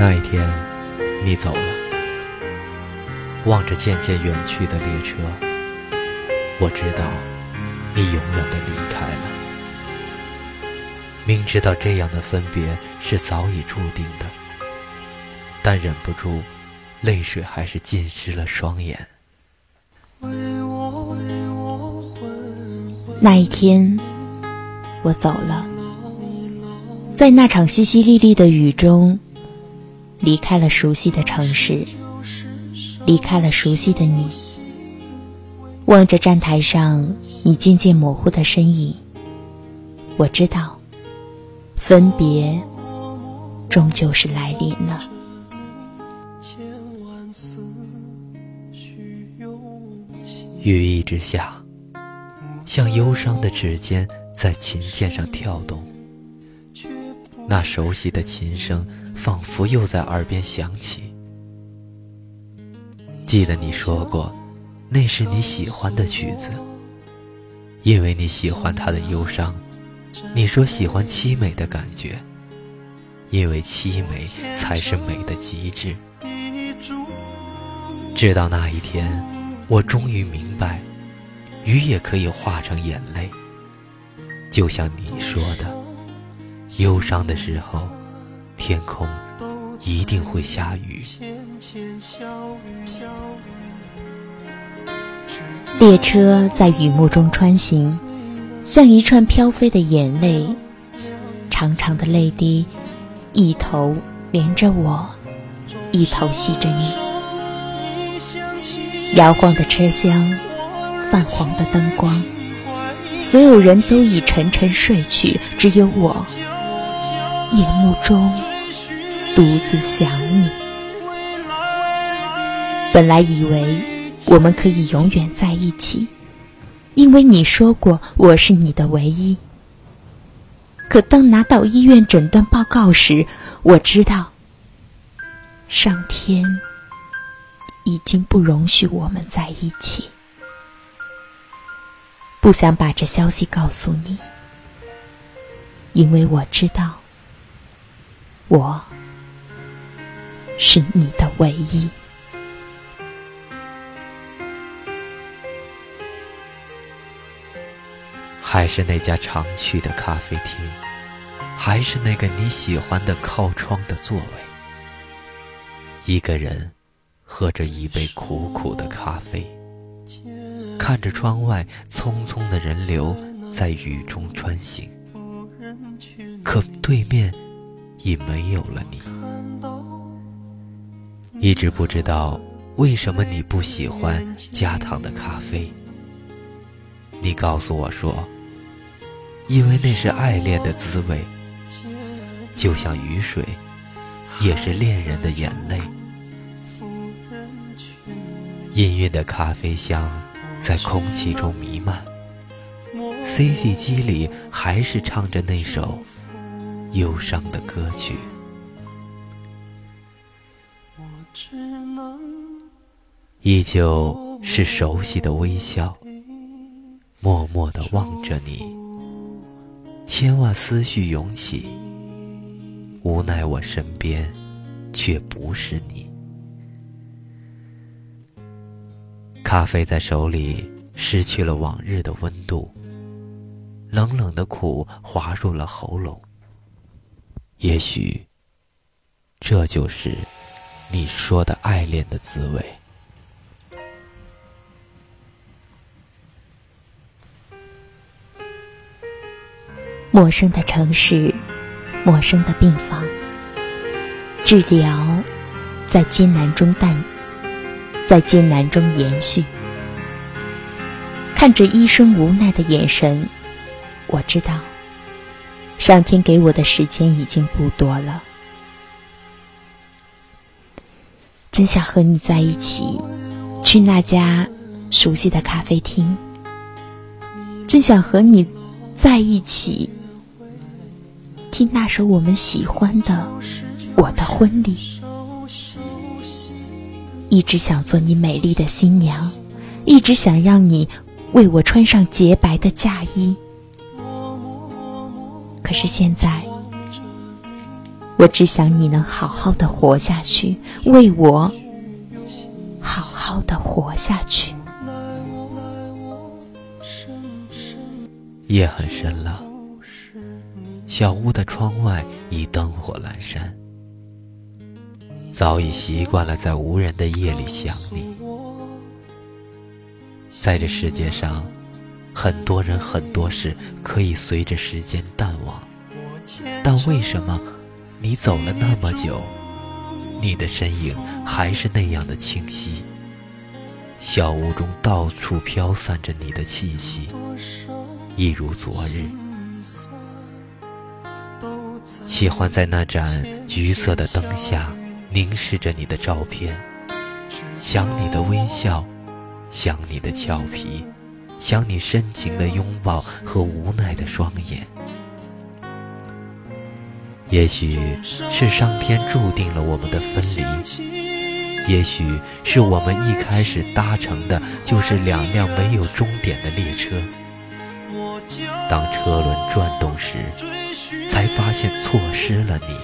那一天，你走了，望着渐渐远去的列车，我知道你永远的离开了。明知道这样的分别是早已注定的，但忍不住，泪水还是浸湿了双眼。那一天，我走了，在那场淅淅沥沥的雨中。离开了熟悉的城市，离开了熟悉的你。望着站台上你渐渐模糊的身影，我知道，分别终究是来临了。雨一直下，像忧伤的指尖在琴键上跳动。那熟悉的琴声。仿佛又在耳边响起。记得你说过，那是你喜欢的曲子，因为你喜欢它的忧伤。你说喜欢凄美的感觉，因为凄美才是美的极致。直到那一天，我终于明白，雨也可以化成眼泪，就像你说的，忧伤的时候。天空一定会下雨。列车在雨幕中穿行，像一串飘飞的眼泪，长长的泪滴，一头连着我，一头系着你。摇晃的车厢，泛黄的灯光，所有人都已沉沉睡去，只有我，夜幕中。独自想你，本来以为我们可以永远在一起，因为你说过我是你的唯一。可当拿到医院诊断报告时，我知道，上天已经不容许我们在一起。不想把这消息告诉你，因为我知道，我。是你的唯一，还是那家常去的咖啡厅，还是那个你喜欢的靠窗的座位。一个人喝着一杯苦苦的咖啡，看着窗外匆匆的人流在雨中穿行，可对面已没有了你。一直不知道为什么你不喜欢加糖的咖啡。你告诉我说，因为那是爱恋的滋味，就像雨水，也是恋人的眼泪。氤氲的咖啡香在空气中弥漫，CD 机里还是唱着那首忧伤的歌曲。依旧是熟悉的微笑，默默的望着你。千万思绪涌起，无奈我身边却不是你。咖啡在手里失去了往日的温度，冷冷的苦滑入了喉咙。也许，这就是你说的爱恋的滋味。陌生的城市，陌生的病房，治疗在艰难中淡，在艰难中延续。看着医生无奈的眼神，我知道，上天给我的时间已经不多了。真想和你在一起，去那家熟悉的咖啡厅。真想和你在一起。听那首我们喜欢的《我的婚礼》，一直想做你美丽的新娘，一直想让你为我穿上洁白的嫁衣。可是现在，我只想你能好好的活下去，为我好好的活下去。夜很深了，小屋的窗外已灯火阑珊，早已习惯了在无人的夜里想你。在这世界上，很多人很多事可以随着时间淡忘，但为什么？你走了那么久，你的身影还是那样的清晰。小屋中到处飘散着你的气息，一如昨日。喜欢在那盏橘色的灯下凝视着你的照片，想你的微笑，想你的俏皮，想你深情的拥抱和无奈的双眼。也许是上天注定了我们的分离，也许是我们一开始搭乘的就是两辆没有终点的列车。当车轮转动时，才发现错失了你。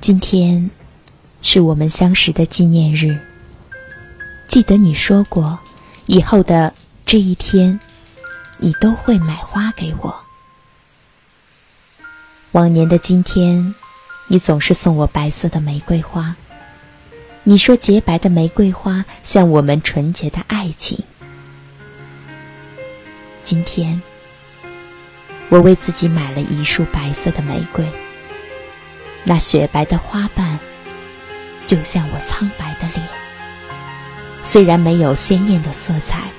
今天是我们相识的纪念日，记得你说过，以后的。这一天，你都会买花给我。往年的今天，你总是送我白色的玫瑰花。你说洁白的玫瑰花像我们纯洁的爱情。今天，我为自己买了一束白色的玫瑰。那雪白的花瓣，就像我苍白的脸。虽然没有鲜艳的色彩。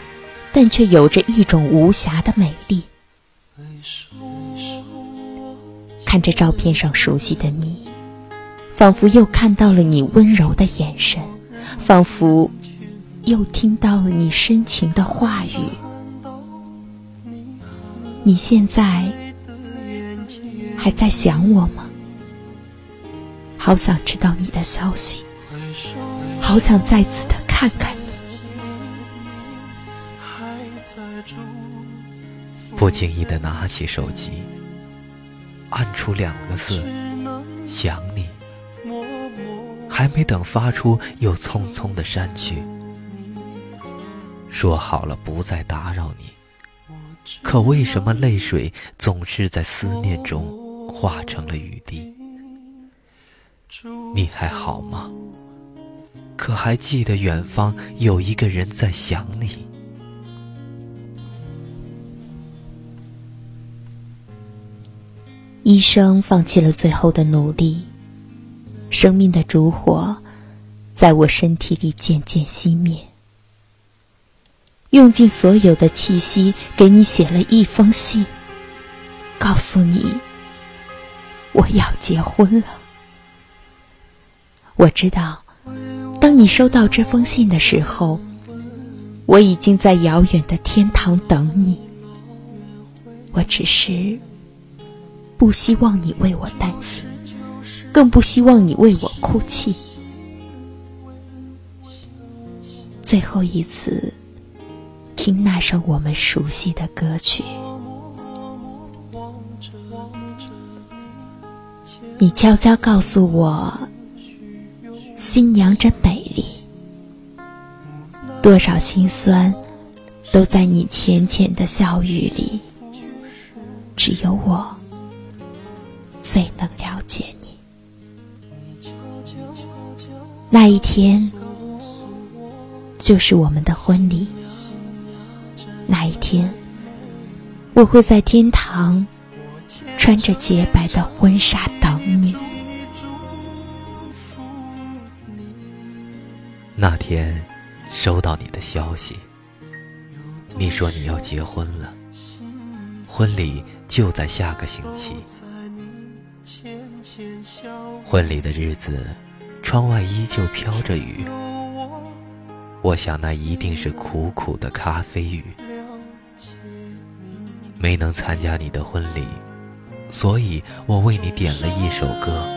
但却有着一种无瑕的美丽。看着照片上熟悉的你，仿佛又看到了你温柔的眼神，仿佛又听到了你深情的话语。你现在还在想我吗？好想知道你的消息，好想再次的看看你。不经意的拿起手机，按出两个字“想你”，还没等发出，又匆匆的删去。说好了不再打扰你，可为什么泪水总是在思念中化成了雨滴？你还好吗？可还记得远方有一个人在想你？医生放弃了最后的努力，生命的烛火在我身体里渐渐熄灭。用尽所有的气息，给你写了一封信，告诉你我要结婚了。我知道，当你收到这封信的时候，我已经在遥远的天堂等你。我只是。不希望你为我担心，更不希望你为我哭泣。最后一次，听那首我们熟悉的歌曲。你悄悄告诉我，新娘真美丽，多少心酸都在你浅浅的笑语里。只有我。最能了解你。那一天，就是我们的婚礼。那一天，我会在天堂，穿着洁白的婚纱那天，收到你的消息，你说你要结婚了，婚礼就在下个星期。婚礼的日子，窗外依旧飘着雨。我想那一定是苦苦的咖啡雨。没能参加你的婚礼，所以我为你点了一首歌，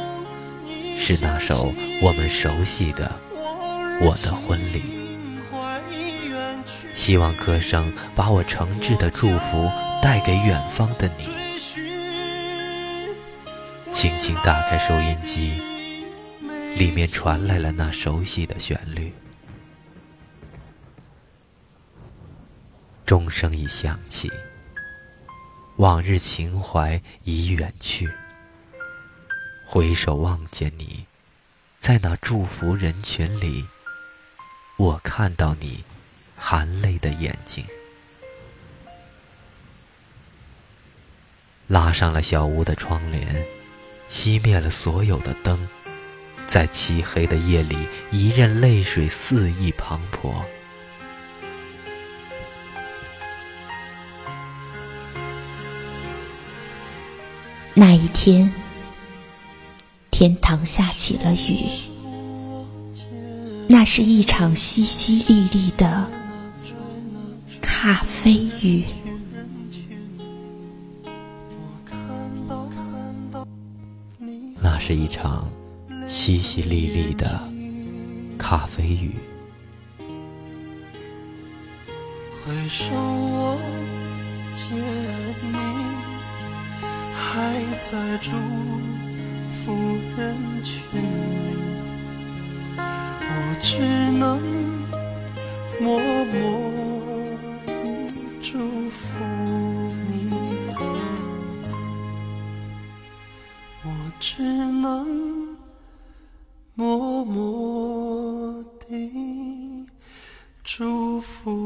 是那首我们熟悉的《我的婚礼》。希望歌声把我诚挚的祝福带给远方的你。轻轻打开收音机，里面传来了那熟悉的旋律。钟声已响起，往日情怀已远去。回首望见你，在那祝福人群里，我看到你含泪的眼睛。拉上了小屋的窗帘，熄灭了所有的灯，在漆黑的夜里，一任泪水肆意滂沱。那一天，天堂下起了雨，那是一场淅淅沥沥的咖啡雨。那是一场淅淅沥沥的咖啡雨。回首我见你。还在祝福人群里，我只能默默地祝福你，我只能默默地祝福。